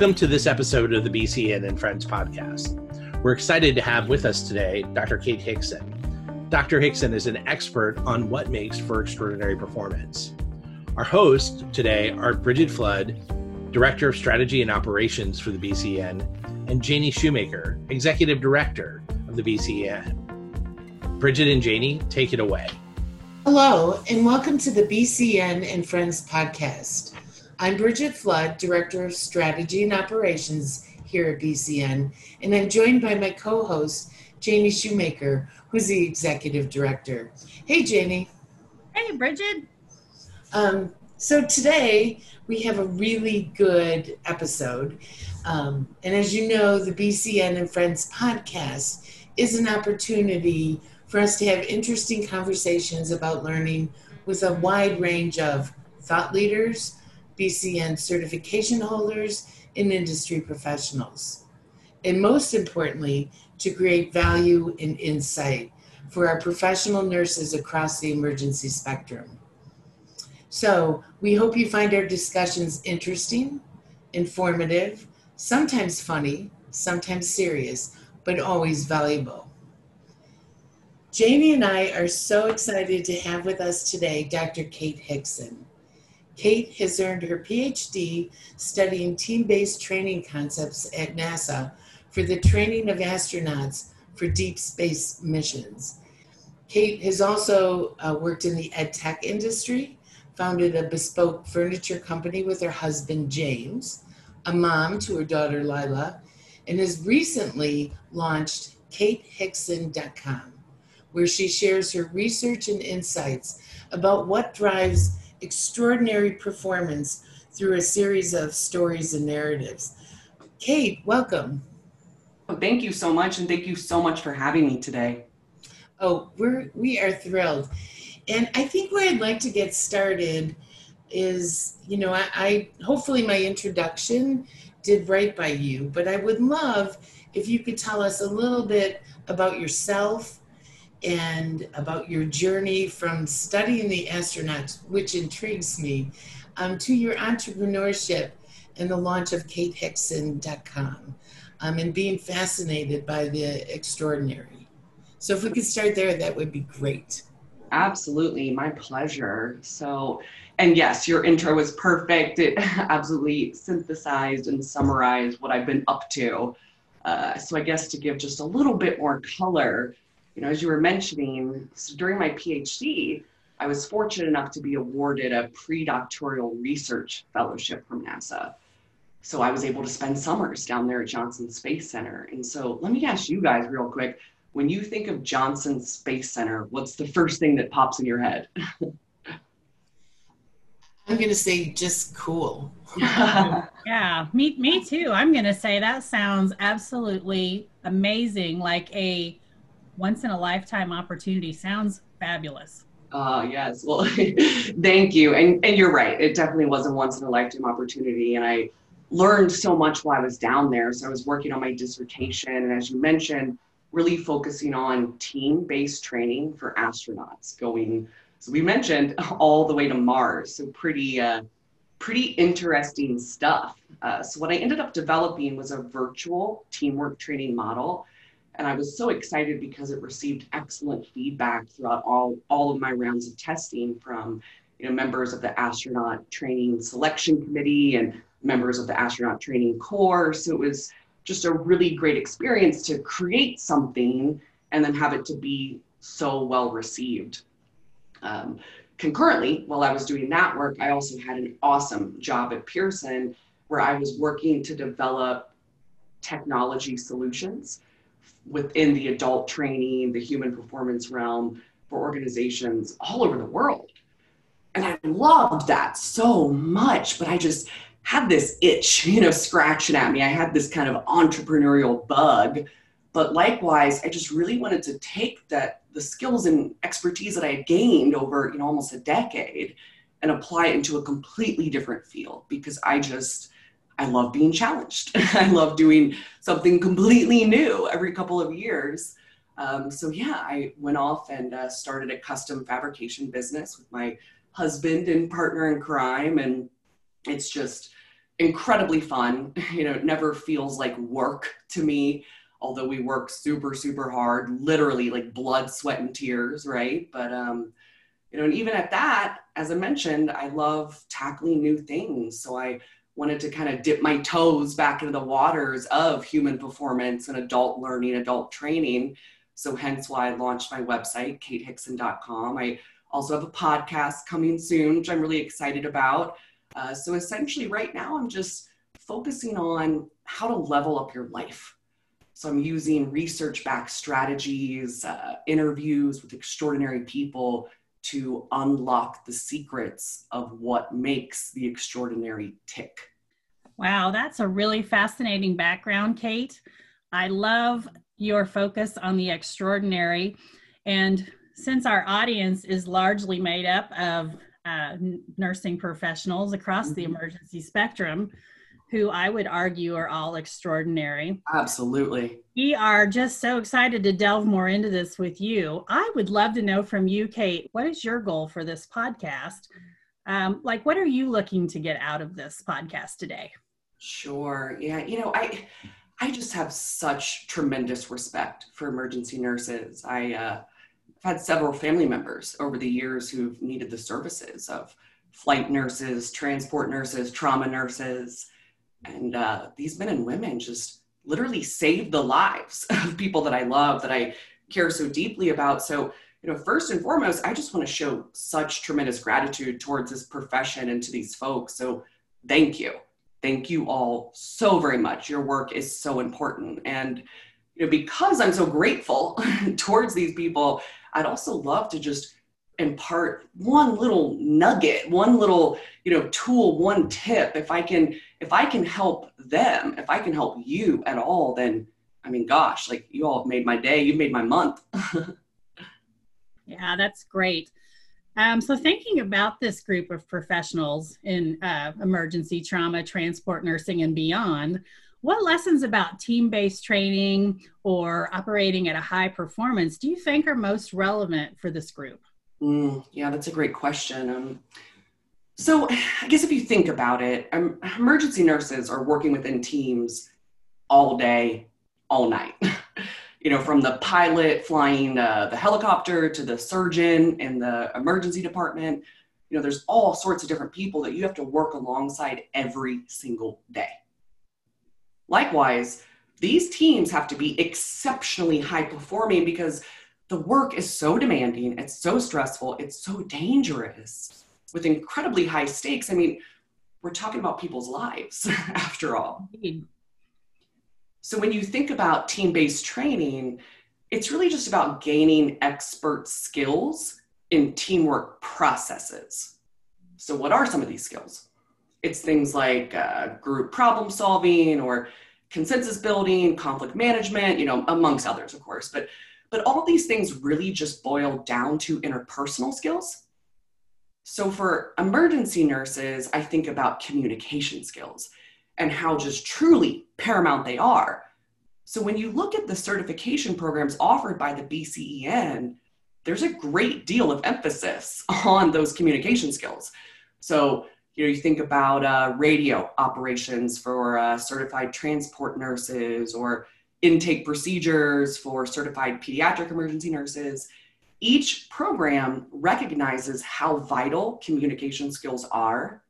Welcome to this episode of the BCEN and Friends podcast. We're excited to have with us today Dr. Kate Hixson. Dr. Hixson is an expert on what makes for extraordinary performance. Our hosts today are Bridget Flood, Director of Strategy and Operations for the BCEN, and Janie Schumaker, Executive Director of the BCEN. Bridget and Janie, take it away. Hello, and welcome to the BCEN and Friends podcast. I'm Bridget Flood, Director of Strategy and Operations here at BCEN, and I'm joined by my co host, Janie Schumaker, who's the Executive Director. Hey, Janie. Hey, Bridget. Um, so today we have a really good episode. Um, and as you know, the BCEN and Friends podcast is an opportunity for us to have interesting conversations about learning with a wide range of thought leaders, BCEN certification holders, and industry professionals. And most importantly, to create value and insight for our professional nurses across the emergency spectrum. So, we hope you find our discussions interesting, informative, sometimes funny, sometimes serious, but always valuable. Janie and I are so excited to have with us today Dr. Kate Hixson. Kate has earned her PhD studying team based training concepts at NASA for the training of astronauts for deep space missions. Kate has also uh, worked in the ed tech industry, founded a bespoke furniture company with her husband James, a mom to her daughter Lila, and has recently launched katehixson.com, where she shares her research and insights about what drives extraordinary performance through a series of stories and narratives. Kate, welcome. Oh, thank you so much, and thank you so much for having me today. Oh, we're we are thrilled, and I think where I'd like to get started is, you know, I, I hopefully my introduction did right by you, but I would love if you could tell us a little bit about yourself and about your journey from studying the astronauts, which intrigues me, um, to your entrepreneurship and the launch of katehixson.com um, and being fascinated by the extraordinary. So, if we could start there, that would be great. Absolutely, my pleasure. So, and yes, your intro was perfect. It absolutely synthesized and summarized what I've been up to. Uh, so, I guess to give just a little bit more color, you know, as you were mentioning, so during my PhD, I was fortunate enough to be awarded a pre-doctoral research fellowship from NASA. So I was able to spend summers down there at Johnson Space Center. And so let me ask you guys real quick, when you think of Johnson Space Center, what's the first thing that pops in your head? I'm going to say just cool. yeah, me me too. I'm going to say that sounds absolutely amazing like a once in a lifetime opportunity. Sounds fabulous. Uh, yes. Well, thank you. And, and you're right. It definitely was a once in a lifetime opportunity. And I learned so much while I was down there. So I was working on my dissertation. And as you mentioned, really focusing on team based training for astronauts going, so we mentioned all the way to Mars. So pretty, uh, pretty interesting stuff. Uh, so what I ended up developing was a virtual teamwork training model and I was so excited because it received excellent feedback throughout all, all of my rounds of testing from you know, members of the astronaut training selection committee and members of the astronaut training corps. So it was just a really great experience to create something and then have it to be so well received. Um, concurrently, while I was doing that work, I also had an awesome job at Pearson where I was working to develop technology solutions within the adult training, the human performance realm for organizations all over the world. And I loved that so much, but I just had this itch, you know, scratching at me. I had this kind of entrepreneurial bug. But likewise, I just really wanted to take that the skills and expertise that I had gained over, you know, almost a decade and apply it into a completely different field because I just I love being challenged. I love doing something completely new every couple of years. Um, so yeah, I went off and uh, started a custom fabrication business with my husband and partner in crime, and it's just incredibly fun. You know, it never feels like work to me, although we work super, super hard, literally like blood, sweat, and tears, right? But, um, you know, and even at that, as I mentioned, I love tackling new things. So I wanted to kind of dip my toes back into the waters of human performance and adult learning, adult training. So hence why I launched my website, katehixson.com. I also have a podcast coming soon, which I'm really excited about. Uh, so essentially, right now, I'm just focusing on how to level up your life. So I'm using research backed strategies, uh, interviews with extraordinary people to unlock the secrets of what makes the extraordinary tick. Wow, that's a really fascinating background, Kate. I love your focus on the extraordinary. And since our audience is largely made up of uh, nursing professionals across mm-hmm. the emergency spectrum, who I would argue are all extraordinary. Absolutely. We are just so excited to delve more into this with you. I would love to know from you, Kate, what is your goal for this podcast? Um, like, what are you looking to get out of this podcast today? Sure. Yeah. You know, I. I just have such tremendous respect for emergency nurses. I, uh, I've had several family members over the years who've needed the services of flight nurses, transport nurses, trauma nurses, and uh, these men and women just literally saved the lives of people that I love, that I care so deeply about. So, you know, first and foremost, I just want to show such tremendous gratitude towards this profession and to these folks. So, thank you. Thank you all so very much. Your work is so important. And, you know, because I'm so grateful towards these people, I'd also love to just impart one little nugget one little you know tool one tip if i can if i can help them if i can help you at all then i mean gosh like you all have made my day you've made my month yeah that's great um, so thinking about this group of professionals in uh, emergency trauma transport nursing and beyond what lessons about team-based training or operating at a high performance do you think are most relevant for this group Mm, yeah, that's a great question. Um, so, I guess if you think about it, um, emergency nurses are working within teams all day, all night. you know, from the pilot flying uh, the helicopter to the surgeon in the emergency department. You know, there's all sorts of different people that you have to work alongside every single day. Likewise, these teams have to be exceptionally high performing because the work is so demanding, it's so stressful, it's so dangerous with incredibly high stakes. I mean, we're talking about people's lives after all. So when you think about team based training, it's really just about gaining expert skills in teamwork processes. So, what are some of these skills? It's things like uh, group problem solving or consensus building, conflict management, you know, amongst others, of course. But but all these things really just boil down to interpersonal skills. So for emergency nurses, I think about communication skills and how just truly paramount they are. So when you look at the certification programs offered by the BCEN, there's a great deal of emphasis on those communication skills. So you know, you think about uh, radio operations for uh, certified transport nurses or intake procedures for certified pediatric emergency nurses. Each program recognizes how vital communication skills are.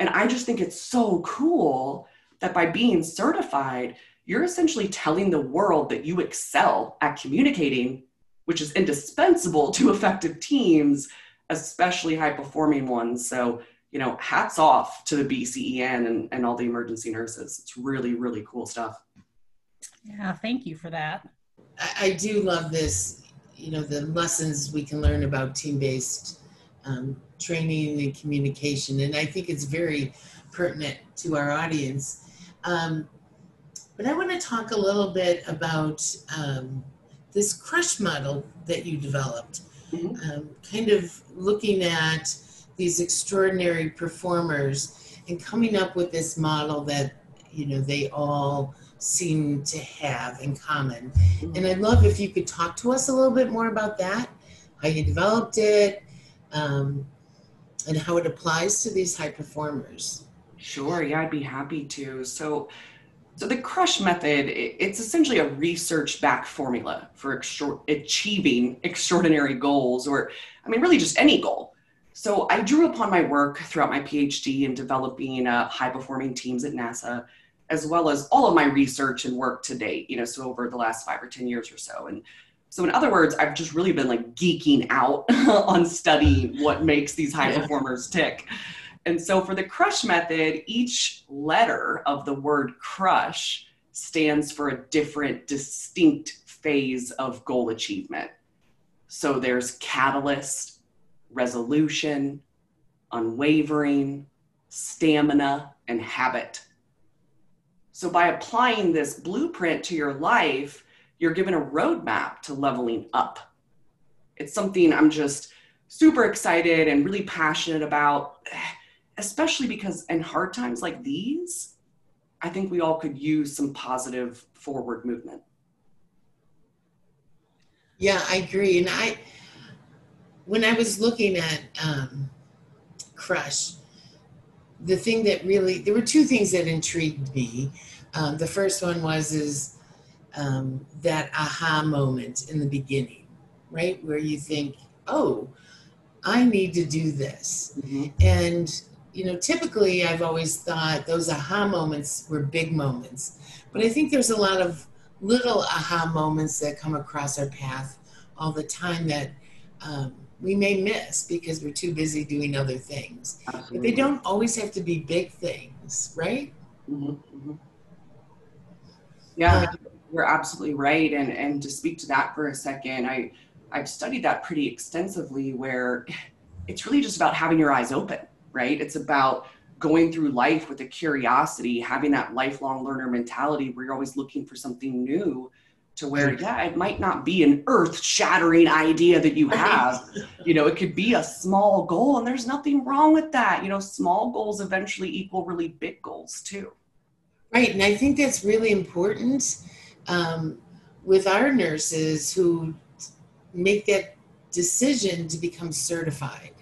And I just think it's so cool that by being certified, you're essentially telling the world that you excel at communicating, which is indispensable to effective teams, especially high performing ones. So, you know, hats off to the BCEN and, and all the emergency nurses. It's really, really cool stuff. Yeah, thank you for that. I, I do love this, you know, the lessons we can learn about team based um, training and communication. And I think it's very pertinent to our audience. Um, but I want to talk a little bit about um, this crush model that you developed, mm-hmm. um, kind of looking at these extraordinary performers and coming up with this model that you know they all seem to have in common. And I'd love if you could talk to us a little bit more about that, how you developed it, um, and how it applies to these high performers. Sure, yeah, I'd be happy to. So, so the crush method, it's essentially a research-backed formula for extra- achieving extraordinary goals, or I mean, really just any goal. So I drew upon my work throughout my PhD in developing uh, high-performing teams at NASA, as well as all of my research and work to date. You know, so over the last five or ten years or so, and so in other words, I've just really been like geeking out on studying what makes these high performers tick. And so for the crush method, each letter of the word crush stands for a different, distinct phase of goal achievement. So there's catalyst, resolution, unwavering, stamina, and habit. So by applying this blueprint to your life, you're given a roadmap to leveling up. It's something I'm just super excited and really passionate about especially because in hard times like these, I think we all could use some positive forward movement. Yeah, I agree. And I, when I was looking at um, Crush, the thing that really, there were two things that intrigued me. Um, the first one was is um, that aha moment in the beginning, right, where you think, oh, I need to do this, mm-hmm. and you know, typically I've always thought those aha moments were big moments, but I think there's a lot of little aha moments that come across our path all the time that um, we may miss because we're too busy doing other things. Absolutely. But they don't always have to be big things, right? Mm-hmm. Mm-hmm. Yeah, you're absolutely right. And and to speak to that for a second, I I've studied that pretty extensively. Where it's really just about having your eyes open right? It's about going through life with a curiosity, having that lifelong learner mentality where you're always looking for something new to where, mm-hmm. yeah, it might not be an earth shattering idea that you have. you know, it could be a small goal, and there's nothing wrong with that. You know, small goals eventually equal really big goals too. Right. And I think that's really important um, with our nurses who make that decision to become certified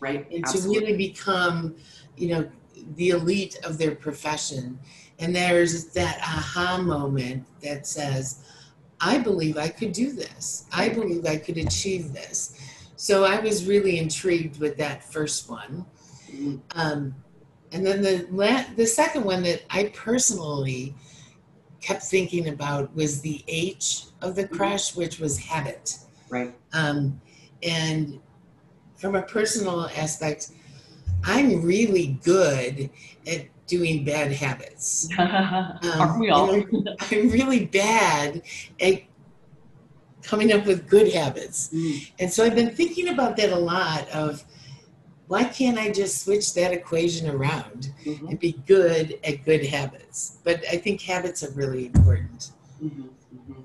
right and Absolutely. to really become you know the elite of their profession. And there's that aha moment that says i believe i could do this. I believe i could achieve this. So i was really intrigued with that first one. Mm-hmm. um, and then the la- the second one that i personally kept thinking about was the h of the mm-hmm. mm-hmm. which was habit right um, and from a personal aspect, I'm really good at doing bad habits. um, Aren't we all? You know, I'm really bad at coming up with good habits. Mm. And so I've been thinking about that a lot of why can't I just switch that equation around mm-hmm. and be good at good habits? But I think habits are really important. Mm-hmm. Mm-hmm.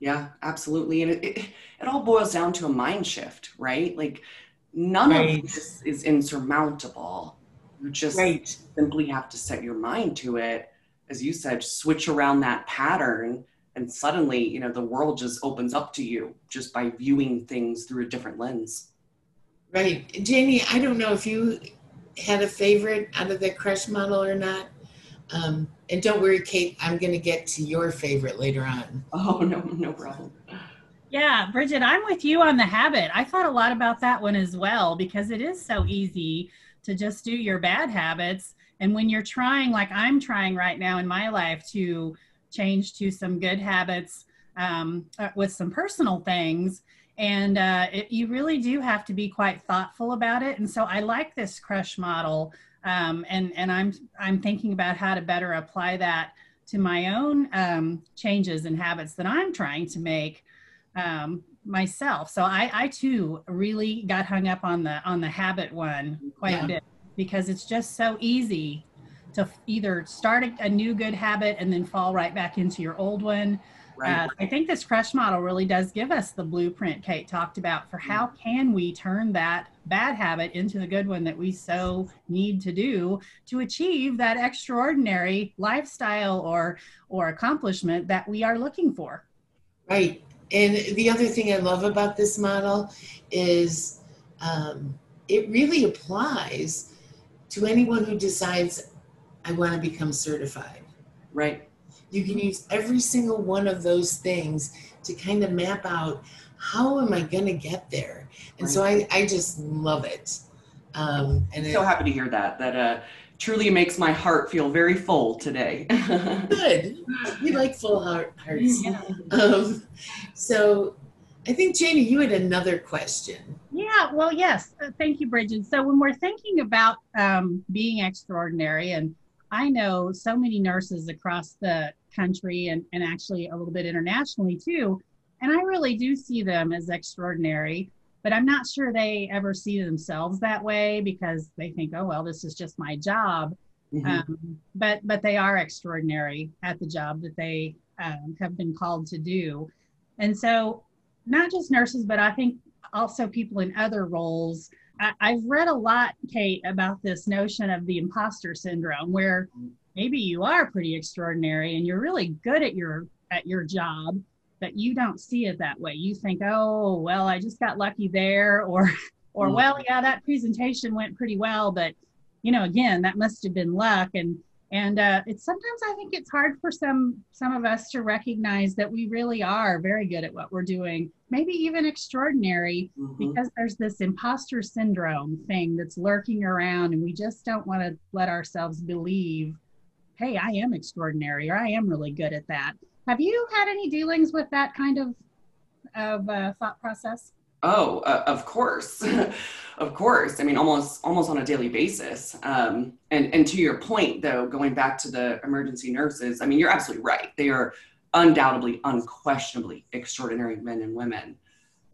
Yeah, absolutely. And it, it, it, all boils down to a mind shift, right? Like none right. of this is insurmountable. You just right. simply have to set your mind to it. As you said, switch around that pattern and suddenly, you know, the world just opens up to you just by viewing things through a different lens. Right. Janie, I don't know if you had a favorite out of the crush model or not. Um, and don't worry, Kate, I'm going to get to your favorite later on. Oh, no, no problem. Yeah, Bridget, I'm with you on the habit. I thought a lot about that one as well because it is so easy to just do your bad habits. And when you're trying, like I'm trying right now in my life, to change to some good habits um, uh, with some personal things, and uh, it, you really do have to be quite thoughtful about it. And so I like this crush model um, and and I'm I'm thinking about how to better apply that to my own um, changes and habits that I'm trying to make um, myself. So I, I too really got hung up on the on the habit one quite yeah. a bit because it's just so easy to either start a, a, new good habit and then fall right back into your old one Right. Uh, I think this crush model really does give us the blueprint Kate talked about for how mm. can we turn that bad habit into the good one that we so need to do to achieve that extraordinary lifestyle or or accomplishment that we are looking for. Right. And the other thing I love about this model is um, it really applies to anyone who decides, I want to become certified. Right. You can use every single one of those things to kind of map out how am I going to get there? And so I, I just love it. Um, and so it, happy to hear that. That uh, truly makes my heart feel very full today. good. We like full heart, hearts. Yeah. Um, so I think, Janie, you had another question. Yeah, well, yes. Uh, thank you, Bridget. So, when we're thinking about um, being extraordinary, and I know so many nurses across the country and, and actually a little bit internationally too, and I really do see them as extraordinary, but I'm not sure they ever see themselves that way because they think, oh, well, this is just my job. Mhm. Um, but but they are extraordinary at the job that they um, have been called to do, and so not just nurses, but I think also people in other roles. I've read a lot, Kate, about this notion of the imposter syndrome, where maybe you are pretty extraordinary and you're really good at your at your job, but you don't see it that way. You think, oh, well, I just got lucky there, or or Mhm. well, yeah, that presentation went pretty well, but you know, again, that must have been luck. And and uh, it's sometimes I think it's hard for some some of us to recognize that we really are very good at what we're doing, maybe even extraordinary, Mhm. because there's this imposter syndrome thing that's lurking around, and we just don't want to let ourselves believe, hey, I am extraordinary, or I am really good at that. Have you had any dealings with that kind of of uh, thought process? Oh, uh, of course, of course. I mean, almost almost on a daily basis. Um, and and to your point, though, going back to the emergency nurses, I mean, you're absolutely right. They are undoubtedly, unquestionably extraordinary men and women.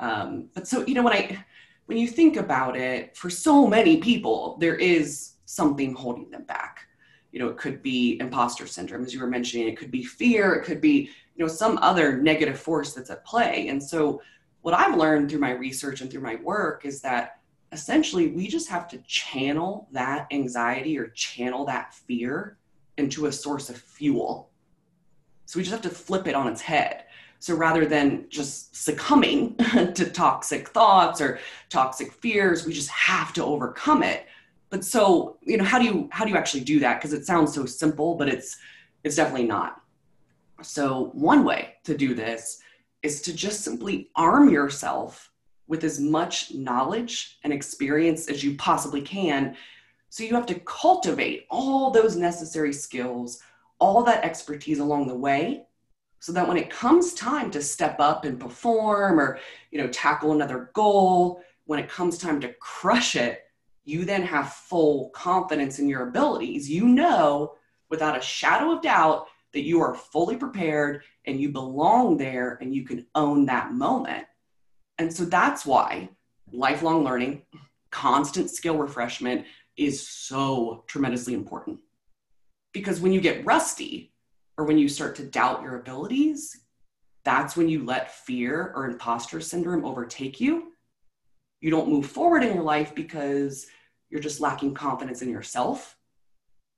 Um, but so you know, when I when you think about it, for so many people, there is something holding them back. You know, it could be imposter syndrome, as you were mentioning. It could be fear. It could be you know some other negative force that's at play. And so what I've learned through my research and through my work is that essentially we just have to channel that anxiety or channel that fear into a source of fuel. So we just have to flip it on its head. So rather than just succumbing to toxic thoughts or toxic fears, we just have to overcome it. But so, you know, how do you how do you actually do that? Because it sounds so simple, but it's it's definitely not. So one way to do this is to just simply arm yourself with as much knowledge and experience as you possibly can. So you have to cultivate all those necessary skills, all that expertise along the way, so that when it comes time to step up and perform or, you know, tackle another goal, when it comes time to crush it, you then have full confidence in your abilities. You know without a shadow of doubt that you are fully prepared and you belong there and you can own that moment. And so that's why lifelong learning, constant skill refreshment is so tremendously important. Because when you get rusty or when you start to doubt your abilities, that's when you let fear or imposter syndrome overtake you. You don't move forward in your life because you're just lacking confidence in yourself.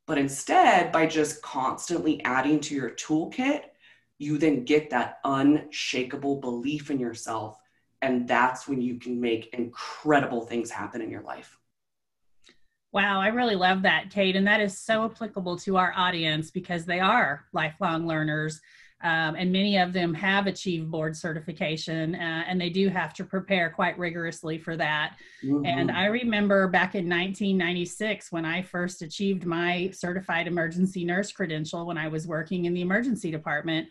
But instead, by just constantly adding to your toolkit, you then get that unshakable belief in yourself. And that's when you can make incredible things happen in your life. Wow, I really love that, Kate. And that is so applicable to our audience because they are lifelong learners. Um, and many of them have achieved board certification, uh, and they do have to prepare quite rigorously for that. And Mhm. I remember back in 1996 when I first achieved my certified emergency nurse credential when I was working in the emergency department.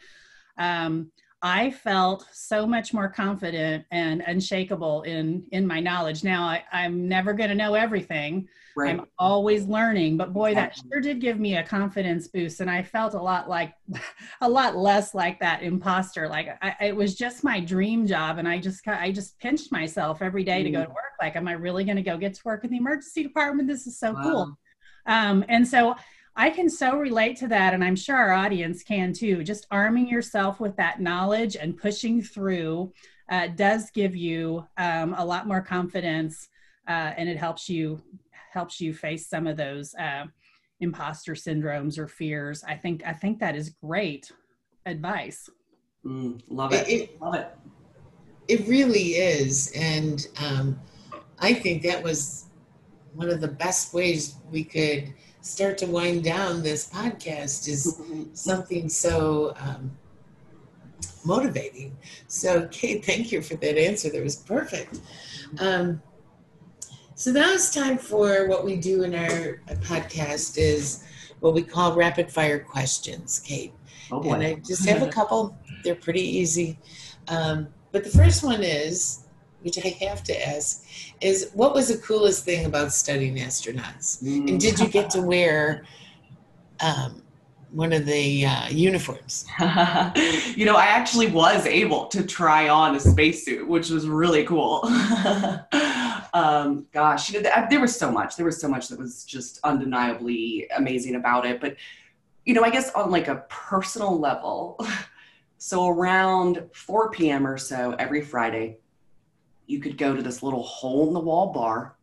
Um, I felt so much more confident and unshakable in in my knowledge. Now I, I'm never going to know everything. right. I'm always learning, but boy, that sure did give me a confidence boost, and I felt a lot like, a lot less like that imposter. Like I, it was just my dream job, and I just, I just pinched myself every day to go to Mm. work. Like, am I really going to go get to work in the emergency department? This is so cool. Um, and so I can so relate to that, and I'm sure our audience can too. Just arming yourself with that knowledge and pushing through uh, does give you um, a lot more confidence, uh, and it helps you helps you face some of those uh, imposter syndromes or fears. I think I think that is great advice. Mm, love It- it. it- love it. It really is. And um, I think that was one of the best ways we could start to wind down this podcast is something so um, motivating. So, Kate, thank you for that answer. That was perfect. Um, so now it's time for what we do in our podcast is what we call rapid fire questions, Kate. Oh, and. I just have a couple. They're pretty easy. Um, but the first one is, which I have to ask, is what was the coolest thing about studying astronauts? And did you get to wear um, one of the uh, uniforms? you know, I actually was able to try on a spacesuit, which was really cool. um, gosh, you know, there was so much. There was so much that was just undeniably amazing about it. But, you know, I guess on like a personal level, so around 4 p.m. or so every Friday, you could go to this little hole in the wall bar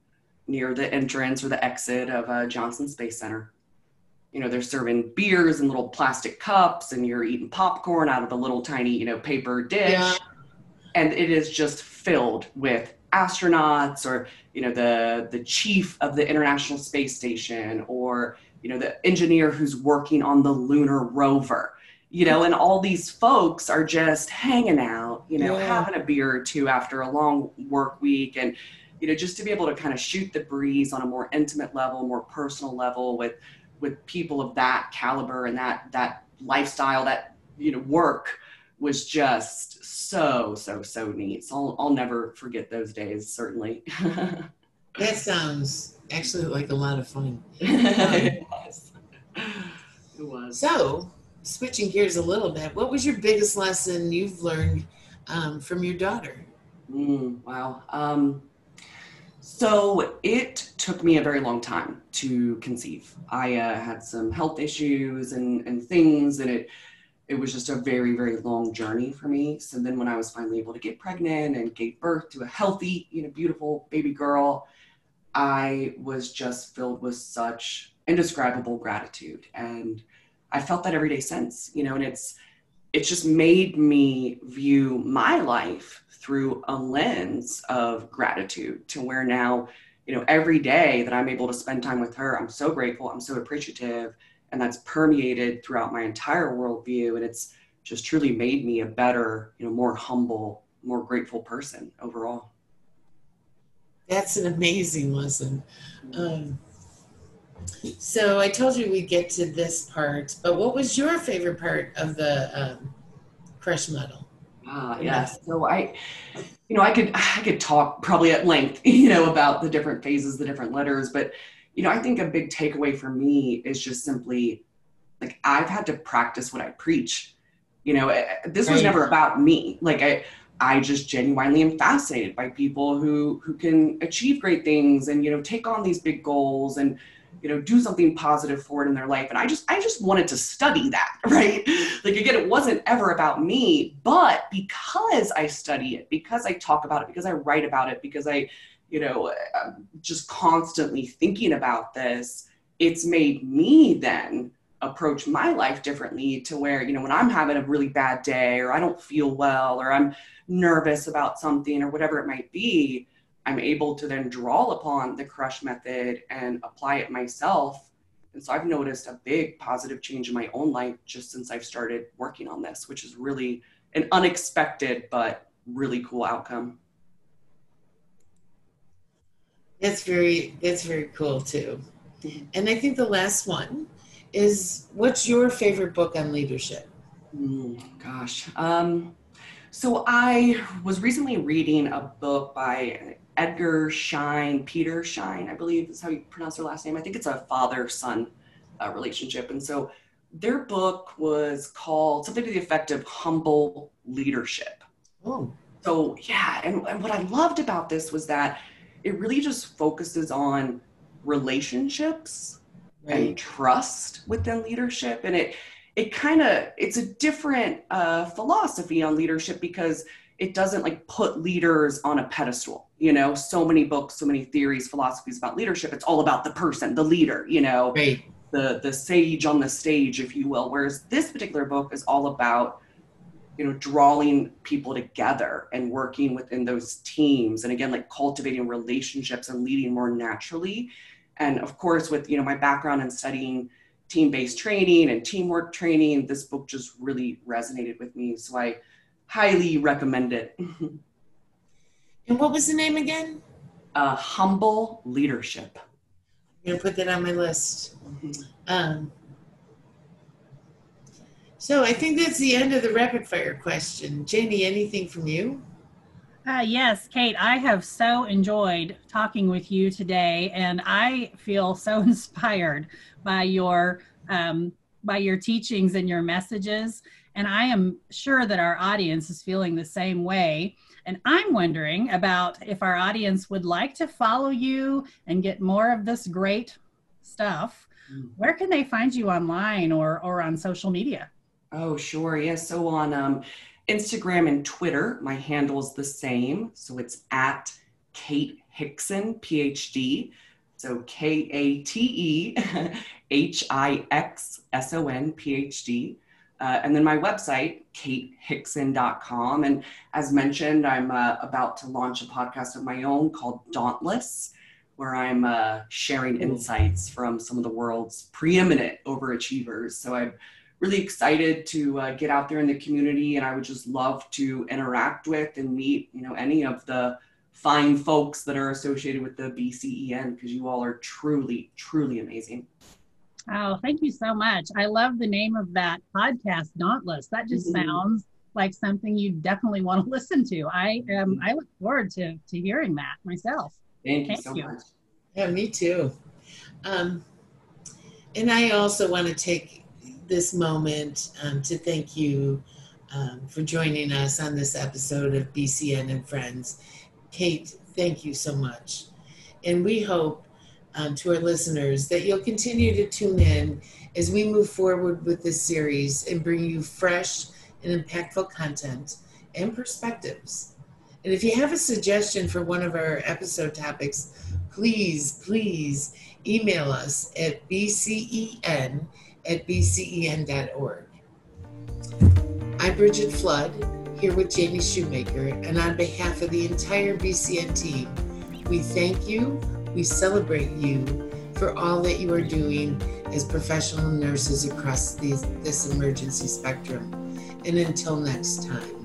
near the entrance or the exit of uh, Johnson Space Center. You know they're serving beers in little plastic cups and you're eating popcorn out of a little tiny you know paper dish. Yeah. and it is just filled with astronauts or you know the the chief of the international space station or you know the engineer who's working on the lunar rover. You know and all these folks are just hanging out you know Yeah. having a beer or two after a long work week and you know just to be able to kind of shoot the breeze on a more intimate level more personal level with with people of that caliber and that that lifestyle that you know work was just so so so neat so i'll, I'll never forget those days certainly That sounds actually like a lot of fun. it um, was it was So, switching gears a little bit, what was your biggest lesson you've learned um, from your daughter? Mm, wow. Um, so it took me a very long time to conceive. I uh, had some health issues and, and things, and it it was just a very very long journey for me. So then when I was finally able to get pregnant and gave birth to a healthy, you know, beautiful baby girl, I was just filled with such indescribable gratitude, and I felt that every day since. You know, and it's it's just made me view my life through a lens of gratitude to where now you know every day that i'm able to spend time with her i'm so grateful i'm so appreciative and that's permeated throughout my entire worldview and it's just truly made me a better you know more humble more grateful person overall That's an amazing lesson. Um, so, I told you we'd get to this part, but what was your favorite part of the um, crush model? Ah, yes. So I, you know, I could I could talk probably at length, you know, about the different phases, the different letters, but you know, I think a big takeaway for me is just simply like I've had to practice what I preach. You know, eh, this was never about me. Like I I just genuinely am fascinated by people who who can achieve great things and you know take on these big goals and you know do something positive for it in their life. And i just i just wanted to study that right? Like again it wasn't ever about me but because i study it because i talk about it because i write about it because i you know I'm just constantly thinking about this it's made me then approach my life differently to where you know when i'm having a really bad day or i don't feel well or i'm nervous about something or whatever it might be I'm able to then draw upon the crush method and apply it myself. And so I've noticed a big positive change in my own life just since I've started working on this, which is really an unexpected but really cool outcome. That's very that's very cool too. Mhm. And I think the last one is what's your favorite book on leadership? Mm, gosh. Um, so I was recently reading a book by Edgar Schein, Peter Schein, I believe is how you pronounce their last name. I think it's a father son uh, relationship. And so their book was called something to the effect of Humble Leadership. Oh, So, yeah, and, and what I loved about this was that it really just focuses on relationships and trust within leadership and it it kind of it's a different uh, philosophy on leadership because it doesn't like put leaders on a pedestal you know? So many books so many theories philosophies about leadership it's all about the person the leader you know? Right. the the sage on the stage if you will whereas this particular book is all about you know drawing people together and working within those teams and again like cultivating relationships and leading more naturally. And of course with you know my background in studying team-based training and teamwork training this book just really resonated with me. So i highly recommend it and what was the name again uh, humble leadership i'm going to put that on my list um, so I think that's the end of the rapid fire question. Janie, anything from you? Uh, yes, Kate, I have so enjoyed talking with you today, and I feel so inspired by your um, by your teachings and your messages. And I am sure that our audience is feeling the same way. And I'm wondering about if our audience would like to follow you and get more of this great stuff. Mm. Where can they find you online or, or on social media? Oh, sure. Yes. Yeah. So on um, Instagram and Twitter, my handle is the same. So it's at Kate Hixson, PhD. So K A T E H I X S O N, PhD. Uh, and then my website, katehixson.com. And as mentioned, I'm uh, about to launch a podcast of my own called Dauntless, where I'm uh, sharing insights from some of the world's preeminent overachievers. So I'm really excited to uh, get out there in the community and i would just love to interact with and meet you know any of the fine folks that are associated with the bcen because you all are truly truly amazing oh thank you so much i love the name of that podcast dauntless that just mm-hmm. sounds like something you definitely want to listen to i um i look forward to to hearing that myself thank, thank you so you. much yeah me too um and i also want to take this moment um, to thank you um, for joining us on this episode of BCEN and Friends. Kate, thank you so much. And we hope um, to our listeners that you'll continue to tune in as we move forward with this series and bring you fresh and impactful content and perspectives. And if you have a suggestion for one of our episode topics, please, please email us at bcen at bcen.org. I'm Bridget Flood, here with Janie Schumaker, and on behalf of the entire BCEN team, we thank you, we celebrate you for all that you are doing as professional nurses across these, this emergency spectrum. And until next time.